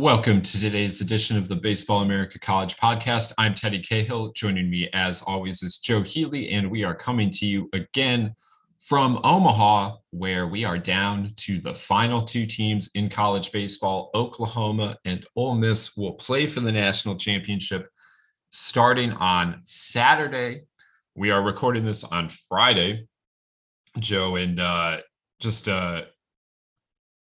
Welcome to today's edition of the Baseball America College podcast. I'm Teddy Cahill. Joining me, as always, is Joe Healy, and we are coming to you again from Omaha, where we are down to the final two teams in college baseball. Oklahoma and Ole Miss will play for the national championship starting on Saturday. We are recording this on Friday, Joe, and uh, just uh,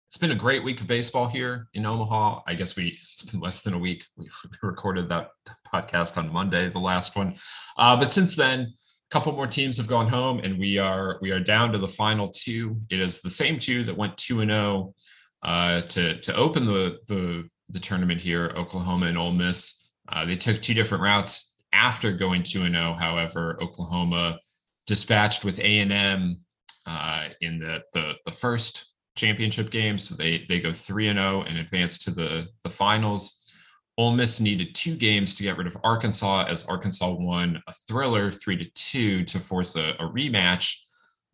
it's been a great week of baseball here in Omaha. I guess we it's been less than a week. We recorded that podcast on Monday, the last one. Uh, but since then, a couple more teams have gone home, and we are we are down to the final two. It is the same two that went two and zero oh, uh, to to open the the the tournament here. Oklahoma and Ole Miss. Uh, they took two different routes after going two and zero. Oh. However, Oklahoma dispatched with A and M uh, in the the the first championship game. So they they go three and zero oh and advance to the the finals. Ole Miss needed two games to get rid of Arkansas, as Arkansas won a thriller three to two to force a, a rematch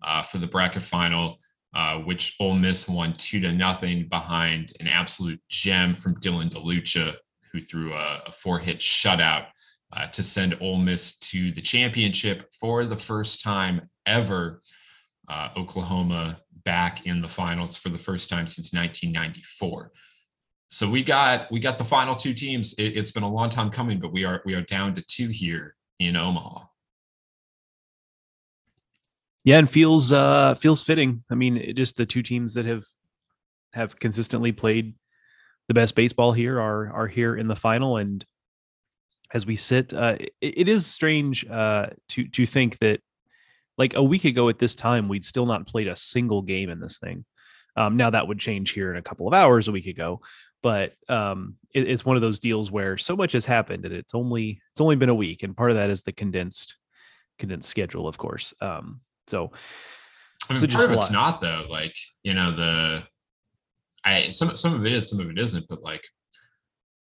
uh, for the bracket final, uh, which Ole Miss won two to nothing behind an absolute gem from Dylan DeLucia, who threw a, a four hit shutout uh, to send Ole Miss to the championship for the first time ever. Uh, Oklahoma back in the finals for the first time since 1994. So we got we got the final two teams. It, has been a long time coming, but we are we are down to two here in Omaha. Yeah, and feels uh feels fitting. I mean, just the two teams that have have consistently played the best baseball here are are here in the final and as we sit uh it, it is strange uh to to think that like a week ago at this time, we'd still not played a single game in this thing. Um, now that would change here in a couple of hours a week ago, but um, it, it's one of those deals where so much has happened and it's only it's only been a week, and part of that is the condensed condensed schedule, of course. Um, so, I mean, so part of it's not though. Like you know the, I some some of it is, some of it isn't, but like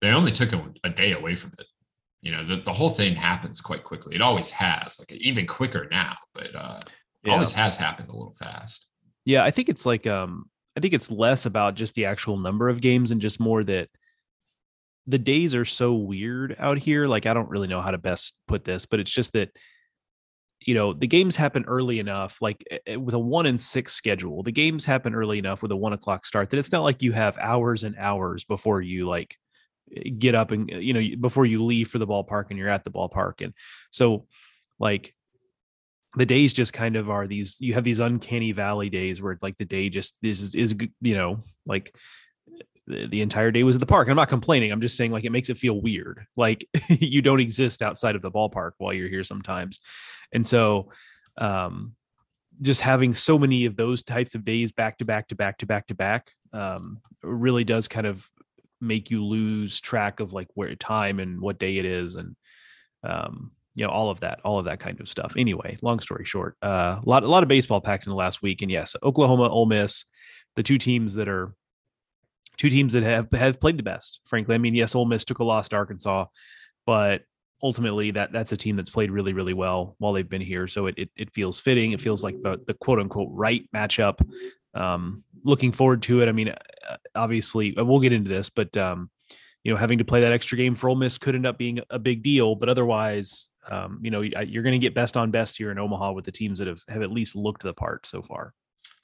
they only took a, a day away from it you know the, the whole thing happens quite quickly. It always has like even quicker now but uh yeah. always has happened a little fast. Yeah i think it's like um i think it's less about just the actual number of games and just more that the days are so weird out here. Like i don't really know how to best put this but it's just that you know the games happen early enough like eh, eh, with a one and six schedule the games happen early enough with a one o'clock start that it's not like you have hours and hours before you like get up and you know before you leave for the ballpark and you're at the ballpark. And so like the days just kind of are these you have these uncanny valley days where like the day just is is you know like the, entire day was at the park. I'm not complaining. I'm just saying like it makes it feel weird. Like you don't exist outside of the ballpark while you're here sometimes. And so um just having so many of those types of days back to back to back to back to back um, really does kind of make you lose track of like where time and what day it is and um you know all of that all of that kind of stuff. Anyway long story short uh a lot a lot of baseball packed in the last week. And yes oklahoma Ole miss the two teams that are two teams that have have played the best frankly. I mean yes Ole miss took a loss to arkansas but ultimately that that's a team that's played really really well while they've been here. So it it, it feels fitting. It feels like the the quote unquote right matchup. Um looking forward to it i mean uh, obviously uh, we'll get into this, but um, you know, having to play that extra game for Ole Miss could end up being a big deal. But otherwise, um, you know, you're going to get best on best here in Omaha with the teams that have have at least looked the part so far.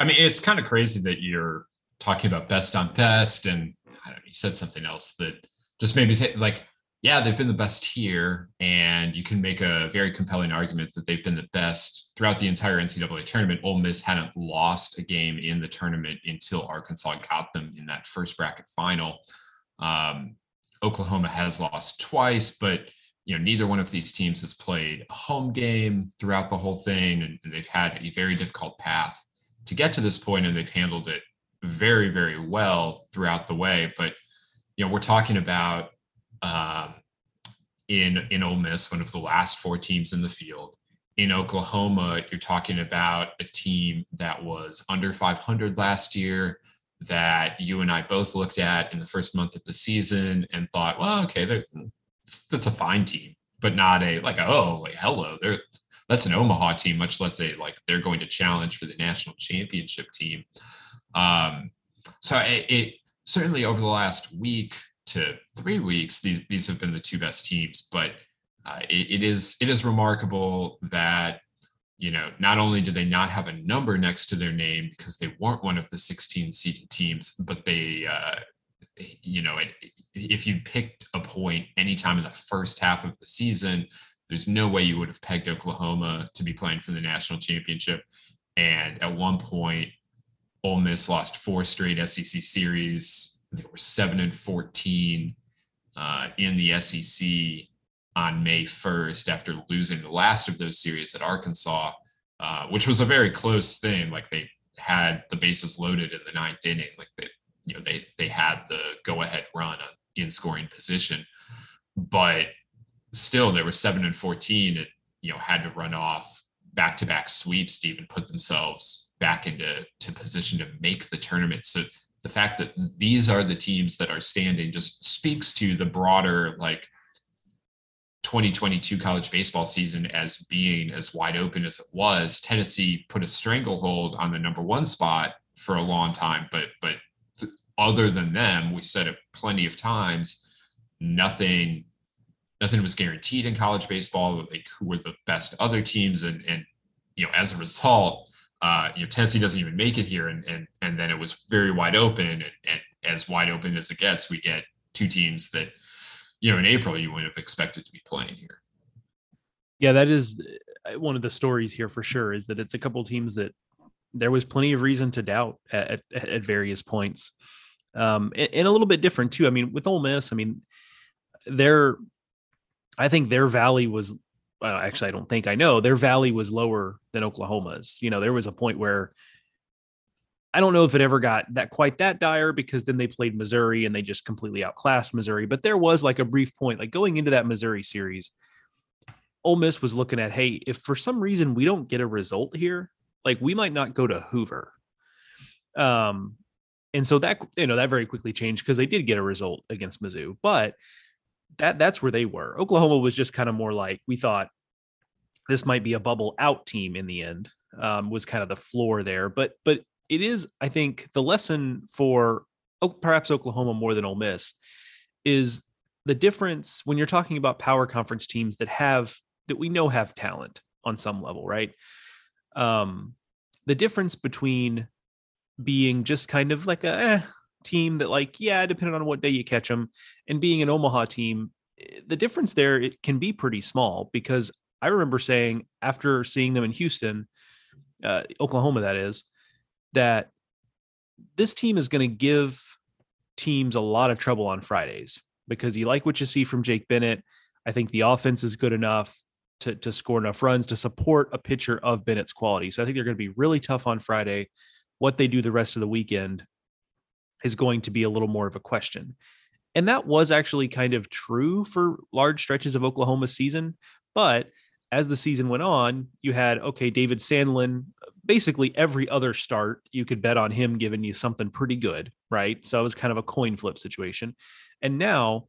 I mean, it's kind of crazy that you're talking about best on best, and I don't know, you said something else that just made me think like yeah, they've been the best here, and you can make a very compelling argument that they've been the best throughout the entire NCAA tournament. Ole Miss hadn't lost a game in the tournament until Arkansas got them in that first bracket final. Um, Oklahoma has lost twice, but you know neither one of these teams has played a home game throughout the whole thing, and, and they've had a very difficult path to get to this point, and they've handled it very, very well throughout the way. But you know, we're talking about um, in in Ole Miss, one of the last four teams in the field. In Oklahoma, you're talking about a team that was under 500 last year that you and I both looked at in the first month of the season and thought, well, okay, that's a fine team, but not a like, oh, like, hello, they're that's an Omaha team, much less a like they're going to challenge for the national championship team. Um, so it, it certainly over the last week, to three weeks, these these have been the two best teams. But uh, it, it is it is remarkable that you know not only do they not have a number next to their name because they weren't one of the 16 seeded teams, but they uh, you know it, if you picked a point anytime in the first half of the season, there's no way you would have pegged Oklahoma to be playing for the national championship. And at one point, Ole Miss lost four straight SEC series. They were seven and 14 uh, in the SEC on May 1st after losing the last of those series at Arkansas, uh, which was a very close thing. Like they had the bases loaded in the ninth inning. Like they, you know, they they had the go ahead run in scoring position, but still they were seven and 14 and you know had to run off back to back sweeps to even put themselves back into to position to make the tournament. So the fact that these are the teams that are standing just speaks to the broader like 2022 college baseball season as being as wide open as it was. Tennessee put a stranglehold on the number one spot for a long time, but but other than them, we said it plenty of times, nothing nothing was guaranteed in college baseball. Like who were the best other teams, and and you know as a result, uh, you know Tennessee doesn't even make it here, and and and then it was very wide open, and, and as wide open as it gets, we get two teams that you know in April you wouldn't have expected to be playing here. Yeah, that is uh, one of the stories here for sure. Is that it's a couple teams that there was plenty of reason to doubt at, at, at various points. Um, and, and, a little bit different too. I mean, with Ole Miss, I mean, they're I think their valley was well, actually I don't think I know their valley was lower than Oklahoma's. You know, there was a point where I don't know if it ever got that quite that dire because then they played Missouri and they just completely outclassed Missouri. But there was like a brief point, like going into that Missouri series, Ole Miss was looking at, hey, if for some reason we don't get a result here, like we might not go to Hoover. Um, and so that you know that very quickly changed because they did get a result against Mizzou, but that that's where they were. Oklahoma was just kind of more like we thought this might be a bubble out team in the end. Um, was kind of the floor there, but but it is I think the lesson for oh, perhaps Oklahoma more than Ole Miss is the difference when you're talking about power conference teams that have that we know have talent on some level, right? Um, the difference between being just kind of like a eh, team that like yeah depending on what day you catch them and being an omaha team eh, the difference there it can be pretty small because i remember saying after seeing them in houston uh, oklahoma that is that this team is going to give teams a lot of trouble on fridays because you like what you see from jake bennett i think the offense is good enough to, to score enough runs to support a pitcher of bennett's quality so i think they're going to be really tough on friday what they do the rest of the weekend is going to be a little more of a question. And that was actually kind of true for large stretches of Oklahoma's season. But as the season went on, you had, okay, David Sandlin, basically every other start, you could bet on him giving you something pretty good, right? So it was kind of a coin flip situation. And now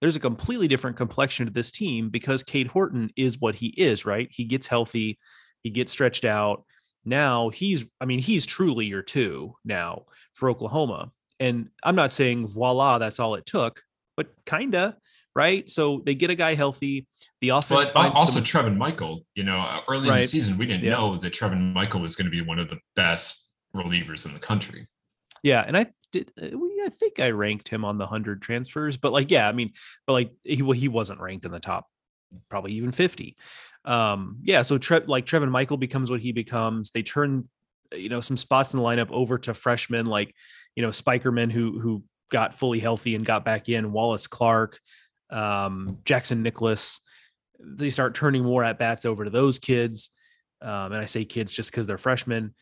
there's a completely different complexion to this team because Cade Horton is what he is, right? He gets healthy, he gets stretched out. Now he's, I mean, he's truly your two now for Oklahoma. And I'm not saying voila, that's all it took, but kinda, right? So they get a guy healthy. The offense. But also some... Trevin Michael, you know, uh, early right. in the season, we didn't yeah. know that Trevin Michael was going to be one of the best relievers in the country. Yeah, and I did. Uh, I think I ranked him on the hundred transfers, but like, yeah, I mean, but like he he wasn't ranked in the top, probably even fifty. Um, yeah, so Tre- like Trevin Michael becomes what he becomes. They turn, you know, some spots in the lineup over to freshmen like you know, Spikerman who who got fully healthy and got back in, Wallace Clark, um, Jackson Nicklaus. They start turning more at bats over to those kids. Um, and I say kids just because they're freshmen.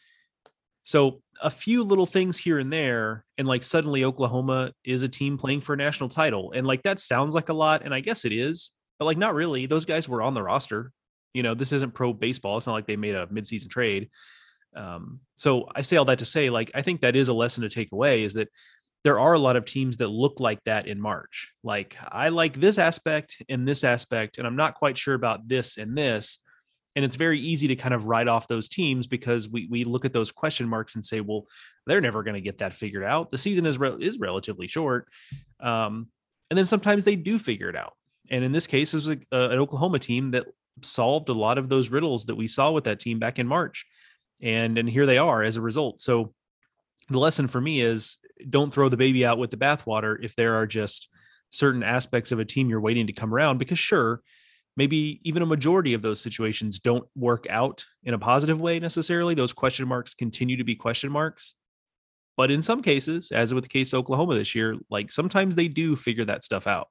So a few little things here and there, and like suddenly Oklahoma is a team playing for a national title. And like that sounds like a lot, and I guess it is, but like not really. Those guys were on the roster. You know, this isn't pro baseball. It's not like they made a midseason trade. Um, so I say all that to say, like, I think that is a lesson to take away is that there are a lot of teams that look like that in March. Like, I like this aspect and this aspect, and I'm not quite sure about this and this. And it's very easy to kind of write off those teams because we we look at those question marks and say, well, they're never going to get that figured out. The season is re- is relatively short. Um, and then sometimes they do figure it out. And in this case, is an Oklahoma team that solved a lot of those riddles that we saw with that team back in March, and and here they are as a result. So the lesson for me is don't throw the baby out with the bathwater if there are just certain aspects of a team you're waiting to come around because sure maybe even a majority of those situations don't work out in a positive way necessarily. Those question marks continue to be question marks. But in some cases, as with the case of Oklahoma this year, like sometimes they do figure that stuff out.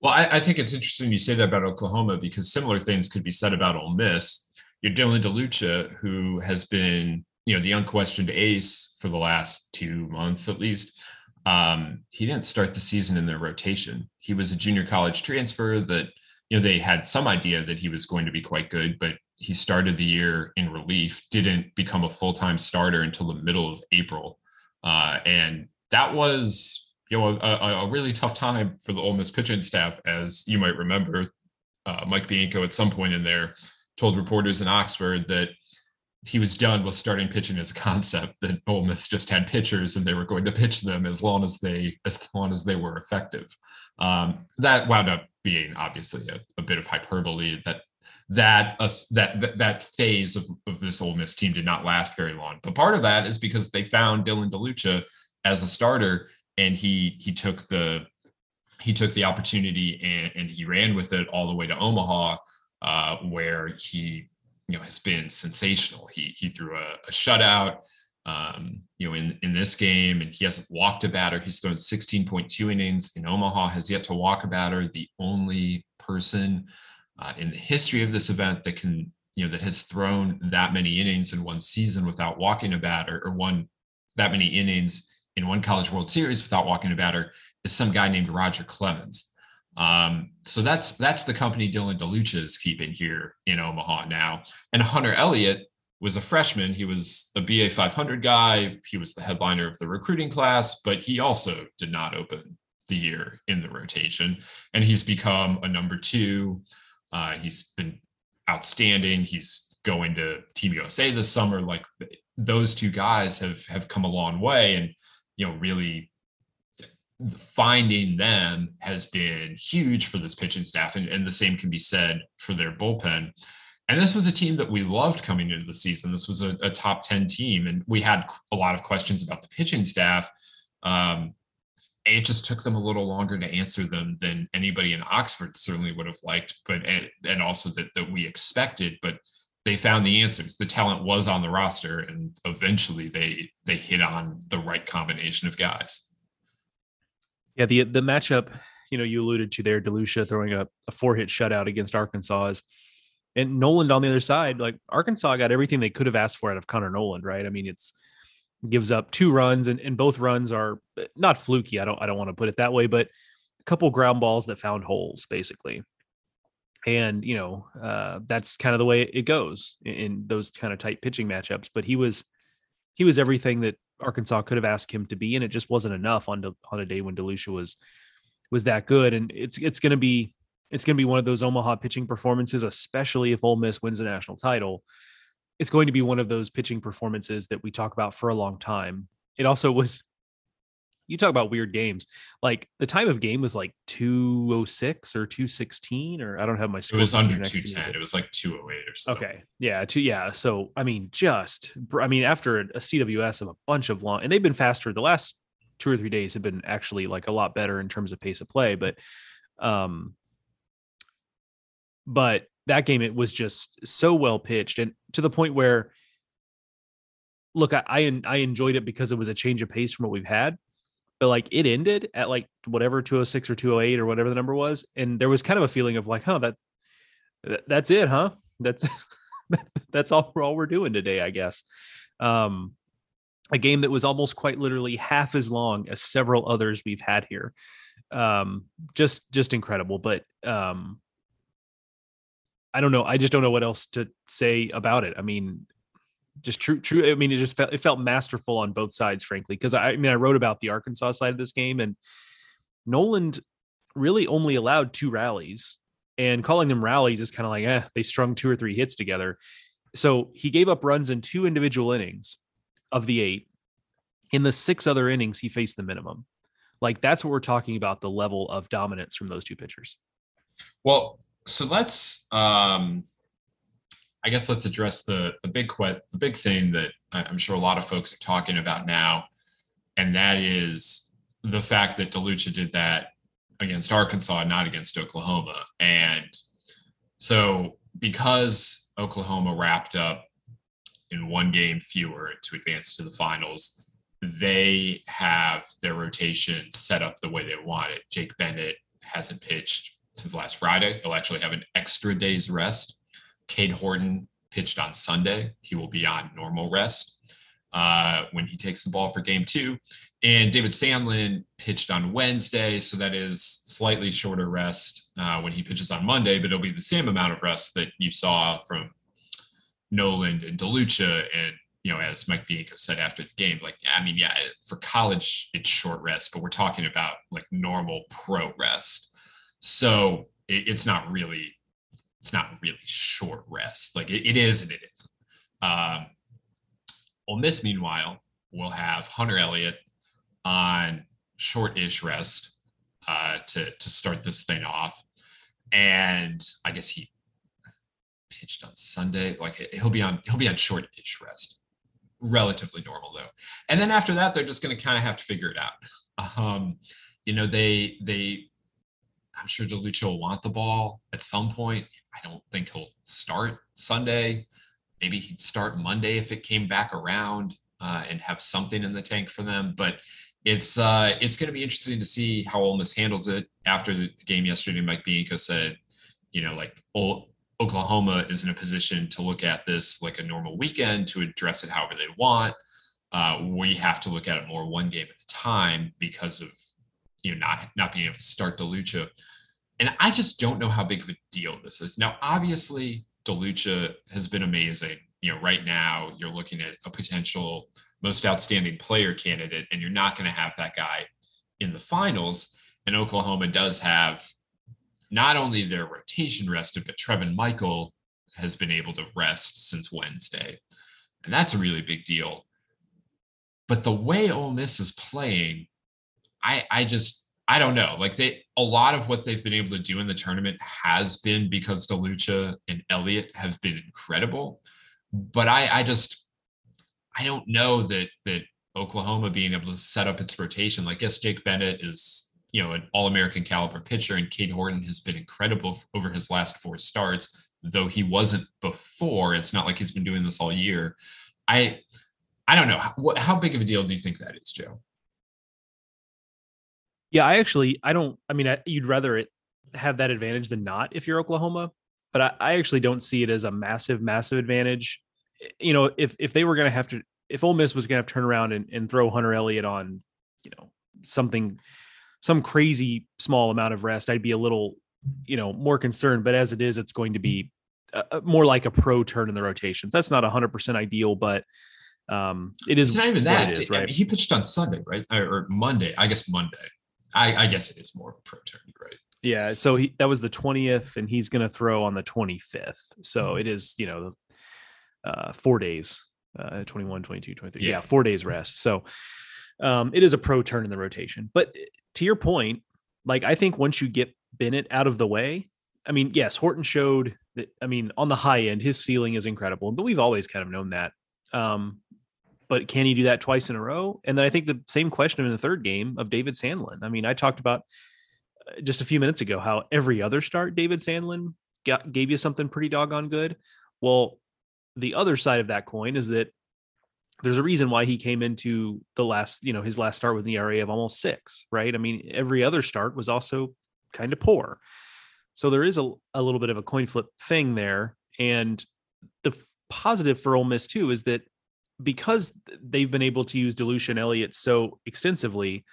Well, I, I think it's interesting you say that about Oklahoma because similar things could be said about Ole Miss. You're Dylan DeLucia, who has been, you know, the unquestioned ace for the last two months at least. Um, he didn't start the season in their rotation. He was a junior college transfer that – you know they had some idea that he was going to be quite good, but he started the year in relief, didn't become a full time starter until the middle of April, uh, and that was you know a, a, really tough time for the Ole Miss pitching staff, as you might remember. Uh, Mike Bianco at some point in there told reporters in Oxford that he was done with starting pitching as a concept that Ole Miss just had pitchers and they were going to pitch them as long as they as long as they were effective. Um, that wound up being obviously a, a bit of hyperbole that that uh, that, that phase of, of this Ole Miss team did not last very long. But part of that is because they found Dylan DeLucia as a starter, and he he took the he took the opportunity and, and he ran with it all the way to Omaha, uh, where he you know has been sensational. He he threw a, a shutout. Um, you know, in, in this game, and he hasn't walked a batter. He's thrown 16.2 innings in Omaha, has yet to walk a batter. The only person uh, in the history of this event that can, you know, that has thrown that many innings in one season without walking a batter, or one that many innings in one College World Series without walking a batter, is some guy named Roger Clemens. Um, so that's that's the company Dylan DeLucia is keeping here in Omaha now. And Hunter Elliott was a freshman. He was a BA 500 guy. He was the headliner of the recruiting class, but he also did not open the year in the rotation. And he's become a number two. Uh, he's been outstanding. He's going to Team USA this summer. Like those two guys have have come a long way, and you know really finding them has been huge for this pitching staff, and, and the same can be said for their bullpen. And this was a team that we loved coming into the season. This was a, a top 10 team, and we had a lot of questions about the pitching staff. Um, it just took them a little longer to answer them than anybody in Oxford certainly would have liked, but and also that, that we expected. But they found the answers. The talent was on the roster, and eventually they they hit on the right combination of guys. Yeah, the the matchup, you know, you alluded to there, DeLucia throwing a, a four hit shutout against Arkansas is, and Noland on the other side, like Arkansas got everything they could have asked for out of Connor Noland, right? I mean, it's gives up two runs, and, and both runs are eh, not fluky. I don't I don't want to put it that way, but a couple ground balls that found holes, basically. And you know, uh, that's kind of the way it goes in, in those kind of tight pitching matchups. But he was he was everything that Arkansas could have asked him to be, and it just wasn't enough on on a day when DeLucia was was that good. And it's it's going to be it's going to be one of those Omaha pitching performances, especially if Ole Miss wins the national title. It's going to be one of those pitching performances that we talk about for a long time. It also was you talk about weird games. Like the time of game was like 206 or 216 or I don't have my It was under 210. It was like 208 or so. Okay. Yeah, two yeah, so I mean just I mean after a, a CWS of a bunch of long and they've been faster the last 2 or 3 days have been actually like a lot better in terms of pace of play, but um but that game it was just so well pitched and to the point where look I, I I enjoyed it because it was a change of pace from what we've had but like it ended at like whatever 206 or 208 or whatever the number was and there was kind of a feeling of like huh that, that's it huh? That's that's all we're all we're doing today i guess. Um a game that was almost quite literally half as long as several others we've had here. Um just just incredible but um i don't know i just don't know what else to say about it. I mean just true true i mean it just felt it felt masterful on both sides frankly because I, I mean i wrote about the arkansas side of this game and noland really only allowed two rallies and calling them rallies is kind of like eh they strung two or three hits together. So he gave up runs in two individual innings of the eight. In the six other innings he faced the minimum. Like that's what we're talking about the level of dominance from those two pitchers. Well, so let's um I guess let's address the the big que- the big thing that I'm sure a lot of folks are talking about now, and that is the fact that DeLucia did that against Arkansas, not against Oklahoma. And so because Oklahoma wrapped up in one game fewer to advance to the finals, they have their rotation set up the way they want it. Jake Bennett hasn't pitched since last Friday. They'll actually have an extra day's rest. Cade Horton pitched on Sunday. He will be on normal rest uh, when he takes the ball for game two. And David Sandlin pitched on Wednesday, so that is slightly shorter rest uh, when he pitches on Monday, but it'll be the same amount of rest that you saw from Noland and DeLucia. And, you know, as Mike Bianco said after the game, like, I mean, yeah, for college, it's short rest, but we're talking about like normal pro rest. So it, it's not really, it's not really short rest. Like it, it is and it isn't. Um, Ole Miss, meanwhile, will have Hunter Elliott on short-ish rest uh, to to start this thing off, and I guess he pitched on Sunday. Like he'll be on he'll be on short-ish rest, relatively normal though. And then after that, they're just going to kind of have to figure it out. Um, you know, they they I'm sure DeLucia will want the ball at some point. I don't think he'll start Sunday. Maybe he'd start Monday if it came back around uh, and have something in the tank for them. But it's uh, it's going to be interesting to see how Ole Miss handles it after the game yesterday. Mike Bianco said, you know, like Oklahoma is in a position to look at this like a normal weekend to address it however they want. Uh, we have to look at it more one game at a time because of you know not not being able to start DeLucia. And I just don't know how big of a deal this is. Now, obviously, DeLucia has been amazing. You know, right now you're looking at a potential most outstanding player candidate, and you're not going to have that guy in the finals. And Oklahoma does have not only their rotation rested, but Trevin Michael has been able to rest since Wednesday. And that's a really big deal. But the way Ole Miss is playing, I I just I don't know. Like they a lot of what they've been able to do in the tournament has been because DeLucia and Elliott have been incredible. But I I just I don't know that that Oklahoma being able to set up its rotation. Like, yes, Jake Bennett is you know an All-American caliber pitcher, and Cade Horton has been incredible over his last four starts. Though he wasn't before, it's not like he's been doing this all year. I I don't know how, how big of a deal do you think that is, Joe? Yeah, I actually I don't. I mean, I, you'd rather it have that advantage than not if you're Oklahoma, but I, I actually don't see it as a massive, massive advantage you know, if if they were going to have to, if Ole Miss was going to have to turn around and, and throw Hunter Elliott on, you know, something, some crazy small amount of rest, I'd be a little, you know, more concerned. But as it is, it's going to be a, more like a pro turn in the rotations. That's not hundred percent ideal, but um, it is. It's not even that. Is, right? I mean, he pitched on Sunday, right, or Monday? I guess Monday. I, I guess it is more of a pro turn, right? Yeah, so he that was the 20th and he's going to throw on the 25th. So mm-hmm. it is, you know, uh, four days, uh, 21, 22, 23. Yeah. yeah, four days rest. So um, it is a pro turn in the rotation. But eh, to your point, like I think once you get Bennett out of the way, I mean, yes, Horton showed that. I mean, on the high end, his ceiling is incredible, but we've always kind of known that. Um, but can he do that twice in a row? And then I think the same question in the third game of David Sandlin. I mean, I talked about uh, just a few minutes ago how every other start David Sandlin got, gave you something pretty doggone good. Well, the other side of that coin is that there's a reason why he came into the last, you know, his last start with an ERA of almost six, right? I mean, every other start was also kind of poor. So there is a, a little bit of a coin flip thing there. And the positive for Ole Miss too is that because they've been able to use DeLucia and Elliott so extensively,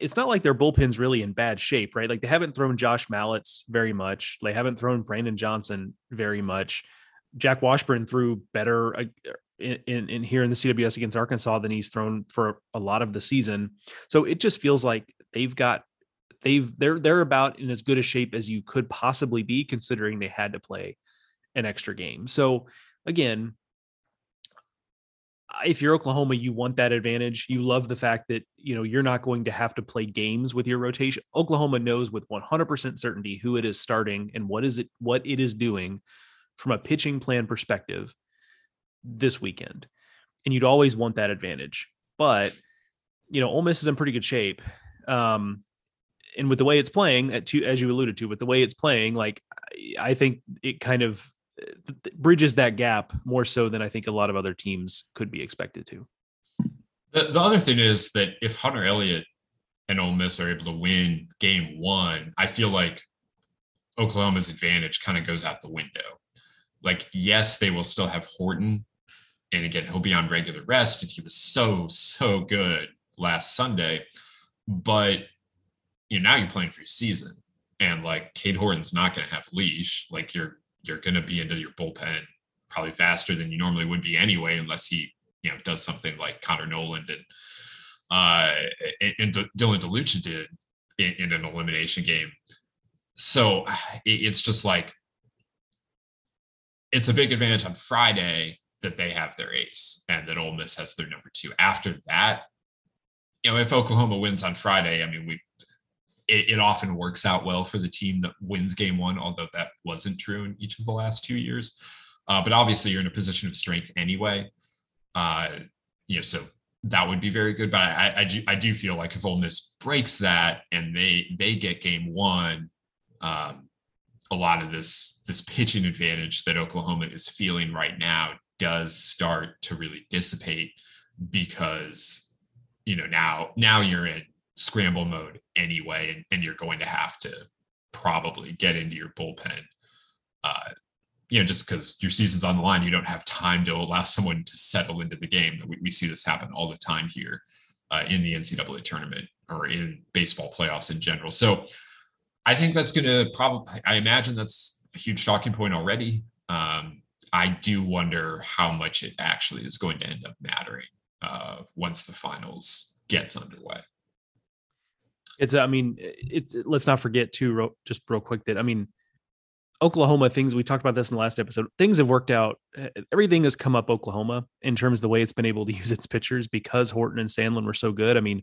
it's not like their bullpen's really in bad shape, right? Like they haven't thrown Josh Mallitz very much. They haven't thrown Brandon Johnson very much. Jack Washburn threw better uh, in, in, in here in the CWS against Arkansas than he's thrown for a lot of the season. So it just feels like they've got they've they're they're about in as good a shape as you could possibly be considering they had to play an extra game. So again, if you're Oklahoma, you want that advantage. You love the fact that you know you're not going to have to play games with your rotation. Oklahoma knows with 100% certainty who it is starting and what is it what it is doing from a pitching plan perspective this weekend. And you'd always want that advantage. But you know, Ole Miss is in pretty good shape. Um, and with the way it's playing, at two, as you alluded to, with the way it's playing, like I think it kind of bridges that gap more so than I think a lot of other teams could be expected to. The, the other thing is that if Hunter Elliott and Ole Miss are able to win game one, I feel like Oklahoma's advantage kind of goes out the window. Like, yes, they will still have Horton. And again, he'll be on regular rest. And he was so, so good last Sunday. But you know, now you're playing for your season. And like Cade Horton's not going to have a leash. Like you're you're going to be into your bullpen probably faster than you normally would be anyway, unless he, you know, does something like Connor Noland and uh, and Dylan DeLucia did in, in, an elimination game. So it's just like it's a big advantage on Friday that they have their ace and that Ole Miss has their number two. After that, you know, if Oklahoma wins on Friday, I mean, we it, it, often works out well for the team that wins game one, although that wasn't true in each of the last two years. Uh, but obviously, you're in a position of strength anyway. Uh, you know, so that would be very good. But I, I, do, I do feel like if Ole Miss breaks that and they they get game one, um, a lot of this this pitching advantage that Oklahoma is feeling right now does start to really dissipate because you know now now you're in scramble mode anyway, and, and you're going to have to probably get into your bullpen. Uh, you know, just because your season's on the line, you don't have time to allow someone to settle into the game. We, we see this happen all the time here uh, in the NCAA tournament or in baseball playoffs in general. So I think that's going to probably, I imagine that's a huge talking point already. Um, I do wonder how much it actually is going to end up mattering uh, once the finals gets underway. It's, I mean, it's, let's not forget too, just real quick that, I mean, Oklahoma things, we talked about this in the last episode, things have worked out. Eh, everything has come up Oklahoma in terms of the way it's been able to use its pitchers because Horton and Sandlin were so good. I mean,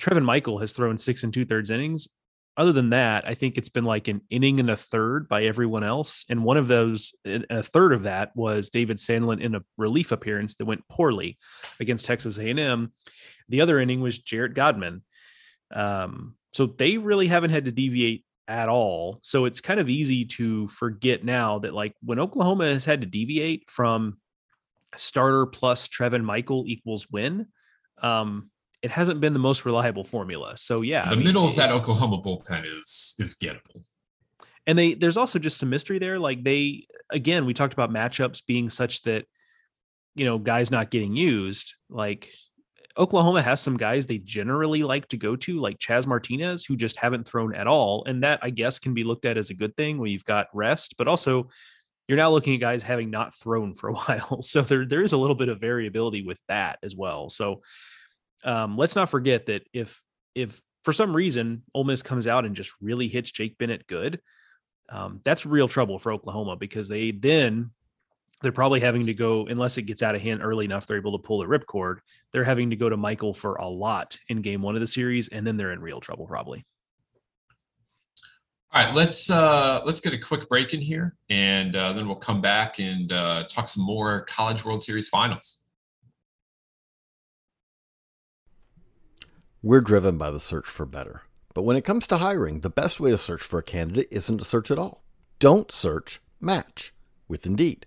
Trevin Michael has thrown six and two thirds innings. Other than that, I think it's been like an inning and a third by everyone else. And one of those, a third of that was David Sandlin in a relief appearance that went poorly against Texas A&M. The other inning was Jaret Godman. Um, so they really haven't had to deviate at all. So it's kind of easy to forget now that like when Oklahoma has had to deviate from starter plus Trevin Michael equals win, um, it hasn't been the most reliable formula. So yeah, the I mean, middle of that Oklahoma bullpen is is gettable. And they there's also just some mystery there. Like they again, we talked about matchups being such that you know guys not getting used. Like Oklahoma has some guys they generally like to go to, like Chazz Martinez, who just haven't thrown at all. And that, I guess, can be looked at as a good thing when you've got rest, but also you're now looking at guys having not thrown for a while. So there, there is a little bit of variability with that as well. So um, let's not forget that if, if for some reason Ole Miss comes out and just really hits Jake Bennett good, um, that's real trouble for Oklahoma because they then they're probably having to go unless it gets out of hand early enough they're able to pull the ripcord they're having to go to michael for a lot in game one of the series and then they're in real trouble probably. All right let's uh let's get a quick break in here and uh, then we'll come back and uh, talk some more college world series finals. We're driven by the search for better but when it comes to hiring the best way to search for a candidate isn't to search at all. Don't search match with indeed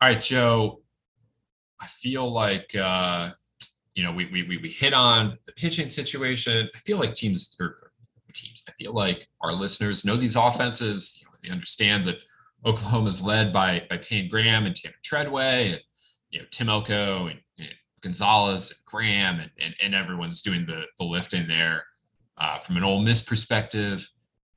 All right, Joe. I feel like uh, you know we, we we hit on the pitching situation. I feel like teams or teams. I feel like our listeners know these offenses. You know, they understand that Oklahoma is led by by Peyton Graham and Tanner Tredaway, and you know Tim Elko and, and Gonzalez and Graham, and, and and everyone's doing the the lifting there. Uh, from an Ole Miss perspective,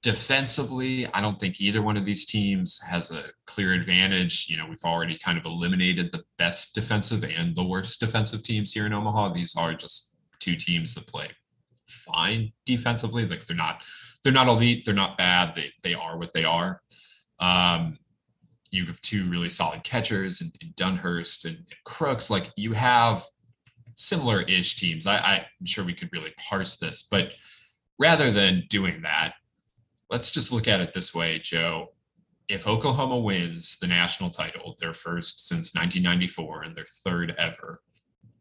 defensively, I don't think either one of these teams has a clear advantage. You know, we've already kind of eliminated the best defensive and the worst defensive teams here in Omaha. These are just two teams that play fine defensively. Like they're not they're not elite, they're not bad. They they are what they are. Um, you have two really solid catchers and, in Dunhurst and, and, Crooks. Like you have similar-ish teams. I, I'm sure we could really parse this, but rather than doing that, let's just look at it this way, Joe. If Oklahoma wins the national title, their first since 1994 and their third ever,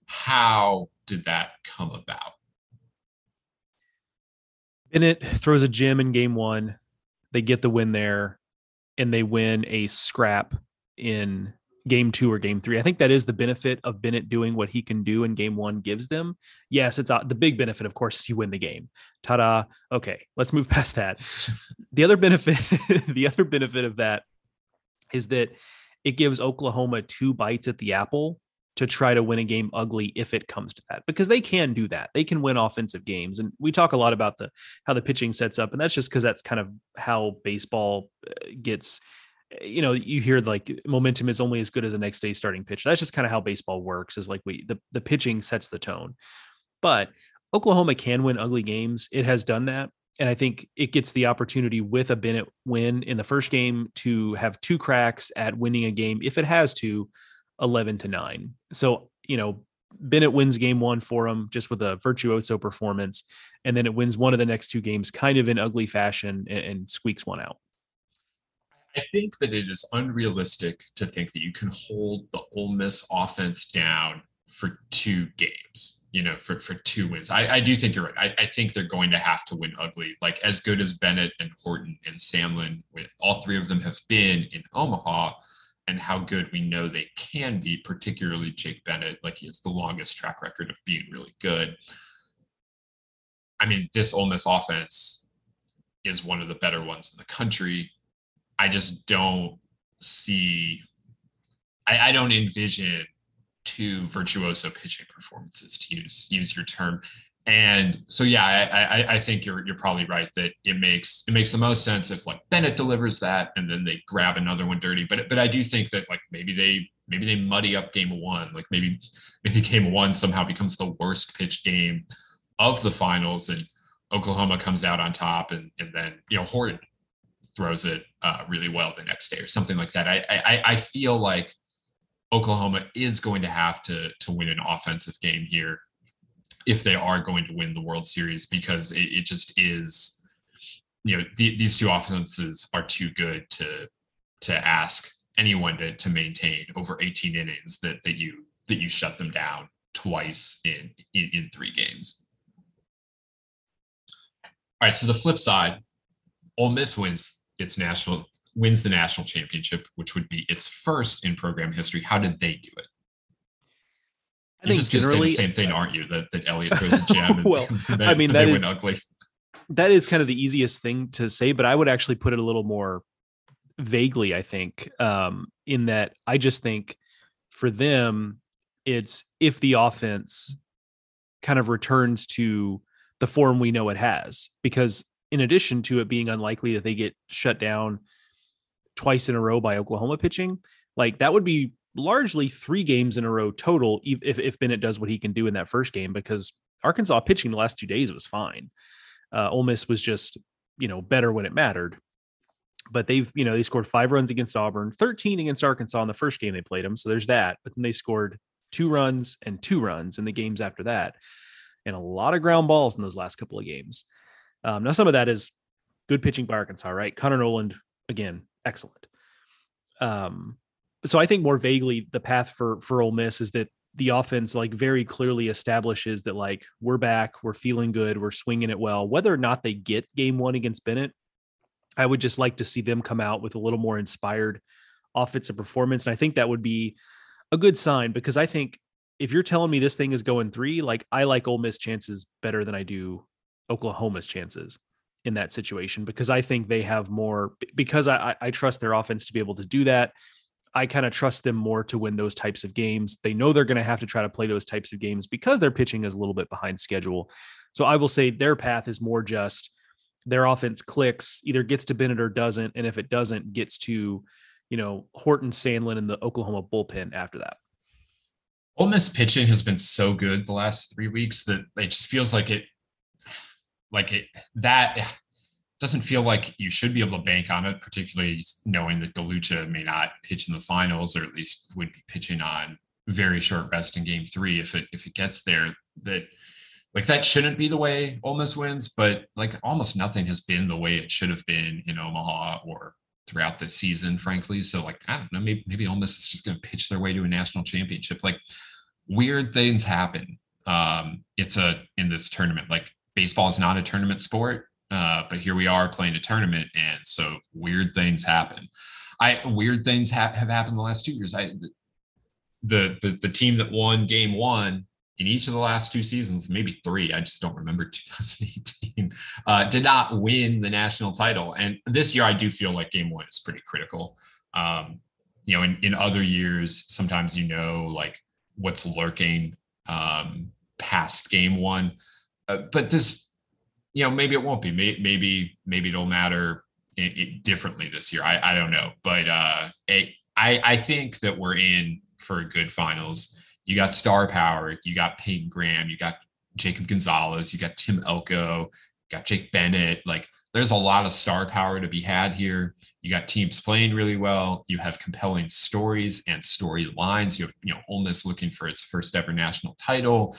how did that come about? Bennett throws a gem in game one. They get the win there, and they win a scrap in game two or game three. I think that is the benefit of Bennett doing what he can do in game one gives them. Yes, it's uh, the big benefit, of course, is you win the game. Ta da. Okay, let's move past that. The other benefit, the other benefit of that is that it gives Oklahoma two bites at the apple to try to win a game ugly if it comes to that because they can do that they can win offensive games and we talk a lot about the how the pitching sets up and that's just because that's kind of how baseball uh, gets you know you hear like momentum is only as good as the next day starting pitch. That's just kind of how baseball works is like we the, the pitching sets the tone. But oklahoma can win ugly games. It has done that. And i think it gets the opportunity with a bennett win in the first game to have two cracks at winning a game if it has to 11 to 9 so you know bennett wins game one for him just with a virtuoso performance and then it wins one of the next two games kind of in ugly fashion and, and squeaks one out I think that it is unrealistic to think that you can hold the Ole Miss offense down for two games, you know, for, for two wins. I, I do think you're right. I, I think they're going to have to win ugly. Like as good as Bennett and Horton and Sandlin, all three of them have been in Omaha and how good we know they can be, particularly Jake Bennett, like he has the longest track record of being really good. I mean, this Ole Miss offense is one of the better ones in the country. I just don't see, I, I don't envision two virtuoso pitching performances to use use your term. And so, yeah, I, I, I think you're you're probably right that it makes it makes the most sense if like Bennett delivers that and then they grab another one dirty. But but I do think that like maybe they maybe they muddy up game one. Like maybe maybe game one somehow becomes the worst pitch game of the finals and Oklahoma comes out on top and and then you know Horton throws it uh, really well the next day or something like that. I, I I feel like Oklahoma is going to have to to win an offensive game here if they are going to win the World Series because it, it just is. You know, the, these two offenses are too good to to ask anyone to to maintain over 18 innings that that you that you shut them down twice in in, in three games. All right, so the flip side, Ole Miss wins its national wins the national championship, which would be its first in program history. How did they do it? I You're just going to say the same thing, aren't you? That that Elliott throws a gem. And well, they, I mean that is ugly. That is kind of the easiest thing to say, but I would actually put it a little more vaguely. I think um, in that I just think for them, it's if the offense kind of returns to the form we know it has, because in addition to it being unlikely that they get shut down twice in a row by Oklahoma pitching, like that would be largely three games in a row total. If if Bennett does what he can do in that first game, because Arkansas pitching the last two days was fine. Uh, Ole Miss was just you know better when it mattered. But they've you know they scored five runs against Auburn, thirteen against Arkansas in the first game they played them. So there's that. But then they scored two runs and two runs in the games after that, and a lot of ground balls in those last couple of games. Um, now some of that is good pitching by Arkansas, right? Connor Noland again, excellent. Um, so I think more vaguely the path for for Ole Miss is that the offense like very clearly establishes that like we're back, we're feeling good, we're swinging it well. Whether or not they get game one against Bennett, I would just like to see them come out with a little more inspired offensive performance, and I think that would be a good sign because I think if you're telling me this thing is going three, like I like Ole Miss chances better than I do Oklahoma's chances in that situation because I think they have more because I, I trust their offense to be able to do that. I kind of trust them more to win those types of games. They know they're going to have to try to play those types of games because their pitching is a little bit behind schedule. So I will say their path is more just their offense clicks, either gets to Bennett or doesn't. And if it doesn't, gets to, you know, Horton, Sandlin, and the Oklahoma bullpen after that. Ole Miss pitching has been so good the last three weeks that it just feels like it like it that doesn't feel like you should be able to bank on it, particularly knowing that DeLucia may not pitch in the finals, or at least would be pitching on very short rest in game three if it if it gets there. That like that shouldn't be the way Ole Miss wins, but like almost nothing has been the way it should have been in Omaha or throughout the season, frankly. So like I don't know, maybe maybe Ole Miss is just going to pitch their way to a national championship. Like weird things happen. Um, it's a in this tournament. Like baseball is not a tournament sport, uh, but here we are playing a tournament, and so weird things happen. I weird things ha- have happened the last two years. I the, the the team that won game one in each of the last two seasons, maybe three, I just don't remember 2018, uh, did not win the national title. And this year, I do feel like game one is pretty critical. Um, you know, in, in other years, sometimes you know like what's lurking um, past game one. Uh, but this, you know, maybe it won't be. Maybe maybe it'll matter it, it differently this year. I I don't know, but uh, it, I I think that we're in for a good finals. You got star power. You got Peyton Graham. You got Jacob Gonzalez. You got Tim Elko. You got Jake Bennett. Like there's a lot of star power to be had here. You got teams playing really well. You have compelling stories and storylines. You have, you know, Ole Miss looking for its first ever national title.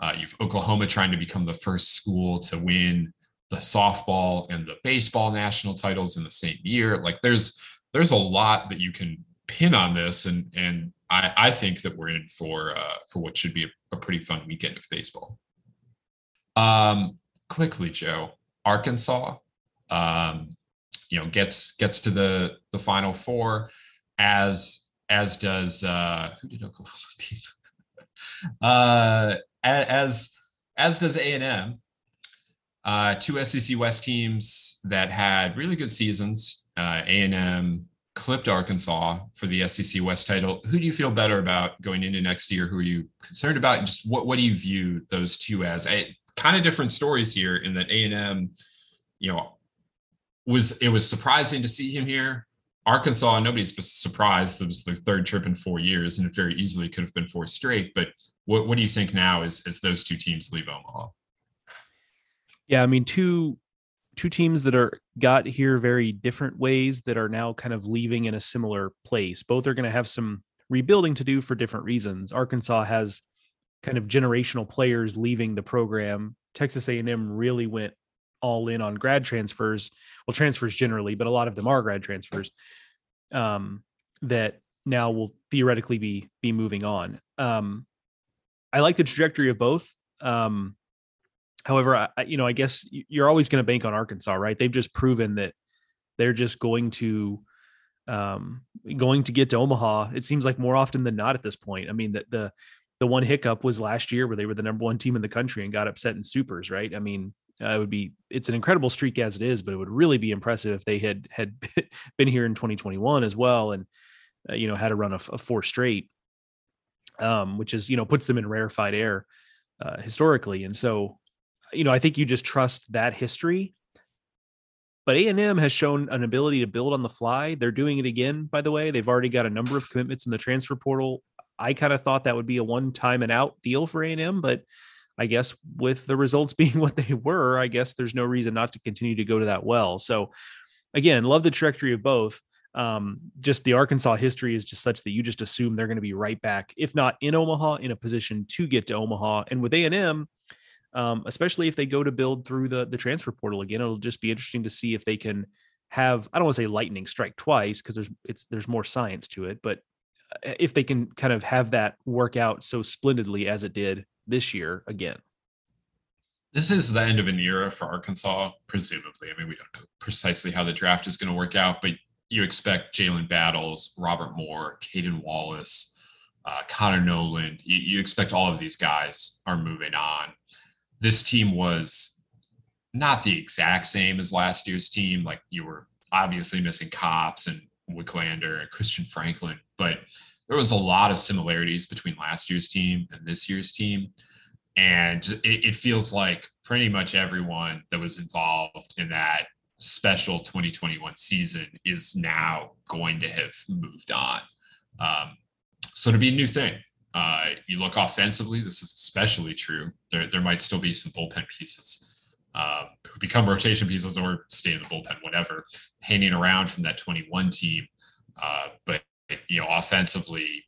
Uh, you've Oklahoma trying to become the first school to win the softball and the baseball national titles in the same year. Like there's there's a lot that you can pin on this, and and I, I think that we're in for uh, for what should be a, a pretty fun weekend of baseball. Um, quickly, Joe, Arkansas, um, you know, gets gets to the the final four, as as does uh, who did Oklahoma beat? uh, as as does A and M. Uh, two SEC West teams that had really good seasons. Uh, A and M clipped Arkansas for the SEC West title. Who do you feel better about going into next year? Who are you concerned about? Just what what do you view those two as? I, kind of different stories here in that A and M, you know, was it was surprising to see him here. Arkansas, nobody's surprised. It was their third trip in four years, and it very easily could have been four straight. But what, what do you think now as, as those two teams leave Omaha? Yeah, I mean, two two teams that are got here very different ways that are now kind of leaving in a similar place. Both are going to have some rebuilding to do for different reasons. Arkansas has kind of generational players leaving the program. Texas A&M really went all in on grad transfers. Well, transfers generally, but a lot of them are grad transfers um, that now will theoretically be be moving on. Um, I like the trajectory of both. Um, however, I, you know, I guess you're always going to bank on Arkansas, right? They've just proven that they're just going to um, going to get to Omaha. It seems like more often than not at this point. I mean, that the the one hiccup was last year where they were the number one team in the country and got upset in supers, right? I mean, uh, it would be it's an incredible streak as it is, but it would really be impressive if they had had been here in 2021 as well, and uh, you know had to run a, four straight, um, which is you know puts them in rarefied air uh, historically, and so you know I think you just trust that history. But A&M has shown an ability to build on the fly. They're doing it again, by the way. They've already got a number of commitments in the transfer portal. I kind of thought that would be a one time and out deal for A&M, but I guess with the results being what they were, I guess there's no reason not to continue to go to that well. So again, love the trajectory of both. Um, just the Arkansas history is just such that you just assume they're going to be right back, if not in Omaha, in a position to get to Omaha. And with A&M, um, especially if they go to build through the the transfer portal again. It'll just be interesting to see if they can have I don't want to say lightning strike twice because there's it's there's more science to it, but uh, if they can kind of have that work out so splendidly as it did this year again. This is the end of an era for Arkansas, presumably. I mean, we don't know precisely how the draft is going to work out, but you expect Jalen Battles, Robert Moore, Cayden Wallace, uh, Connor Noland. You, you expect all of these guys are moving on this team was not the exact same as last year's team. Like you were obviously missing Kopps and Wicklander and Christian Franklin, but there was a lot of similarities between last year's team and this year's team. And it, it feels like pretty much everyone that was involved in that special 2021 season is now going to have moved on. Um, so to be a new thing. Uh, you look offensively, this is especially true. There, there might still be some bullpen pieces uh, who become rotation pieces or stay in the bullpen, whatever, hanging around from that 21 team. Uh, but you know, offensively,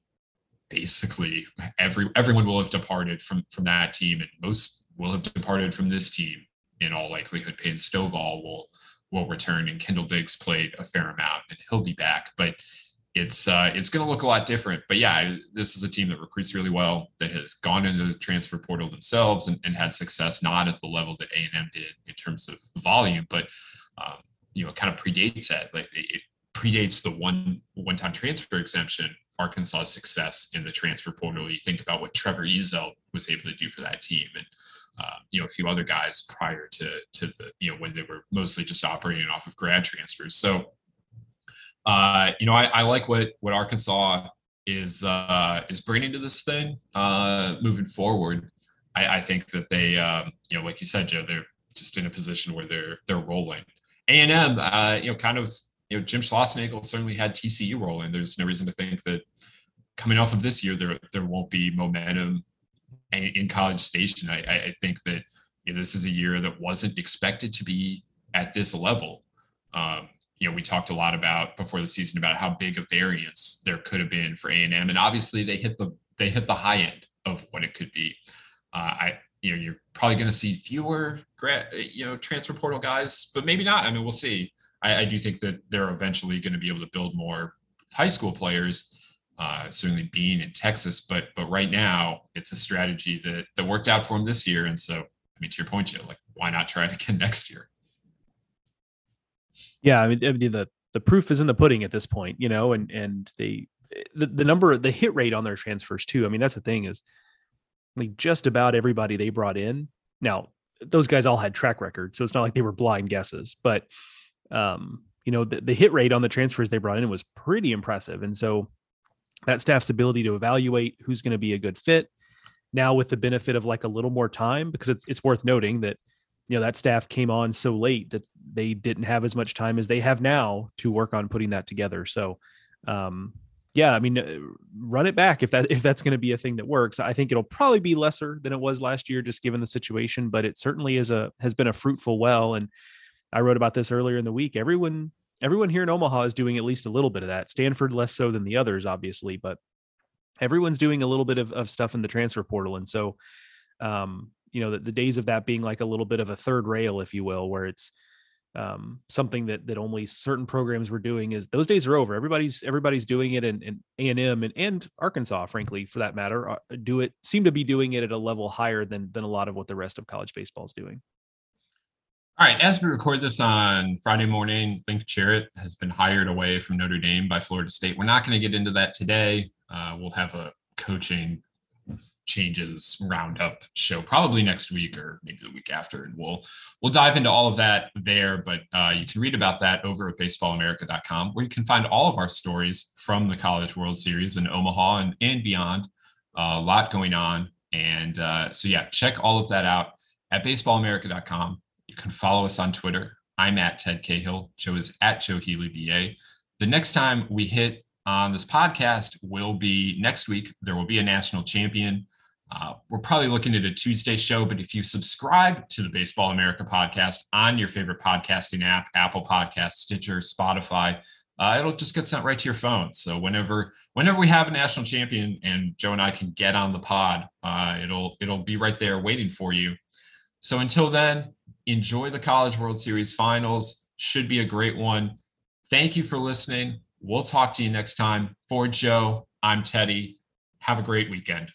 basically every everyone will have departed from from that team, and most will have departed from this team in all likelihood. Peyton Stovall will will return, and Kendall Diggs played a fair amount, and he'll be back. But it's uh, it's going to look a lot different. But yeah, this is a team that recruits really well, that has gone into the transfer portal themselves and, and had success, not at the level that A and M did in terms of volume, but um, you know, kind of predates that. Like it predates the one one time transfer exemption. Arkansas's success in the transfer portal. You think about what Trevor Ezell was able to do for that team, and uh, you know a few other guys prior to to the you know when they were mostly just operating off of grad transfers. So uh, you know, I, I, like what what Arkansas is uh, is bringing to this thing uh, moving forward. I, I think that they, um, you know, like you said, Joe, they're just in a position where they're they're rolling. A and M, uh, you know, kind of, you know, Jim Schlossnagle certainly had TCU rolling. There's no reason to think that coming off of this year there there won't be momentum in College Station. I, I think that you know, this is a year that wasn't expected to be at this level. Um, you know, we talked a lot about before the season about how big a variance there could have been for A and M, and obviously they hit the they hit the high end of what it could be. Uh, I you know you're probably going to see fewer grad you know transfer portal guys, but maybe not. I mean, we'll see. I, I do think that they're eventually going to be able to build more high school players. Uh, certainly being in Texas, but but right now it's a strategy that that worked out for them this year, and so I mean to your point, Joe, like why not try it again next year? Yeah, I mean, I mean the the proof is in the pudding at this point, you know, and and they the, the number the hit rate on their transfers too. I mean, that's the thing is like just about everybody they brought in. Now, those guys all had track records, so it's not like they were blind guesses, but um, you know, the, the hit rate on the transfers they brought in was pretty impressive. And so that staff's ability to evaluate who's going to be a good fit. Now with the benefit of like a little more time because it's it's worth noting that you know that staff came on so late that they didn't have as much time as they have now to work on putting that together. So um yeah i mean uh, run it back if that if that's going to be a thing that works. I think it'll probably be lesser than it was last year just given the situation but it certainly is a has been a fruitful well. And i wrote about this earlier in the week. Everyone everyone here in omaha is doing at least a little bit of that. Stanford less so than the others obviously but everyone's doing a little bit of, of stuff in the transfer portal. And so um you know the, the days of that being like a little bit of a third rail if you will where it's um, something that that only certain programs were doing is those days are over. Everybody's everybody's doing it and, and a&m and, and arkansas frankly for that matter uh, do it seem to be doing it at a level higher than than a lot of what the rest of college baseball is doing all right, as we record this on Friday morning, Link Jarrett has been hired away from Notre Dame by Florida State. We're not going to get into that today. Uh, we'll have a coaching changes roundup show probably next week or maybe the week after and we'll we'll dive into all of that there but uh, you can read about that over at baseballamerica.com where you can find all of our stories from the college world series in omaha and, and beyond uh, a lot going on and uh, so yeah check all of that out at baseballamerica.com can follow us on twitter I'm at Ted Cahill. Joe is at Joe Healy BA. The next time we hit on this podcast will be next week. There will be a national champion. Uh, we're probably looking at a Tuesday show, but if you subscribe to the Baseball America podcast on your favorite podcasting app, Apple Podcast, Stitcher, Spotify, uh, it'll just get sent right to your phone. So whenever whenever we have a national champion and Joe and I can get on the pod, uh, it'll it'll be right there waiting for you. So until then, enjoy the College World Series finals. Should be a great one. Thank you for listening. We'll talk to you next time. For Joe, I'm Teddy. Have a great weekend.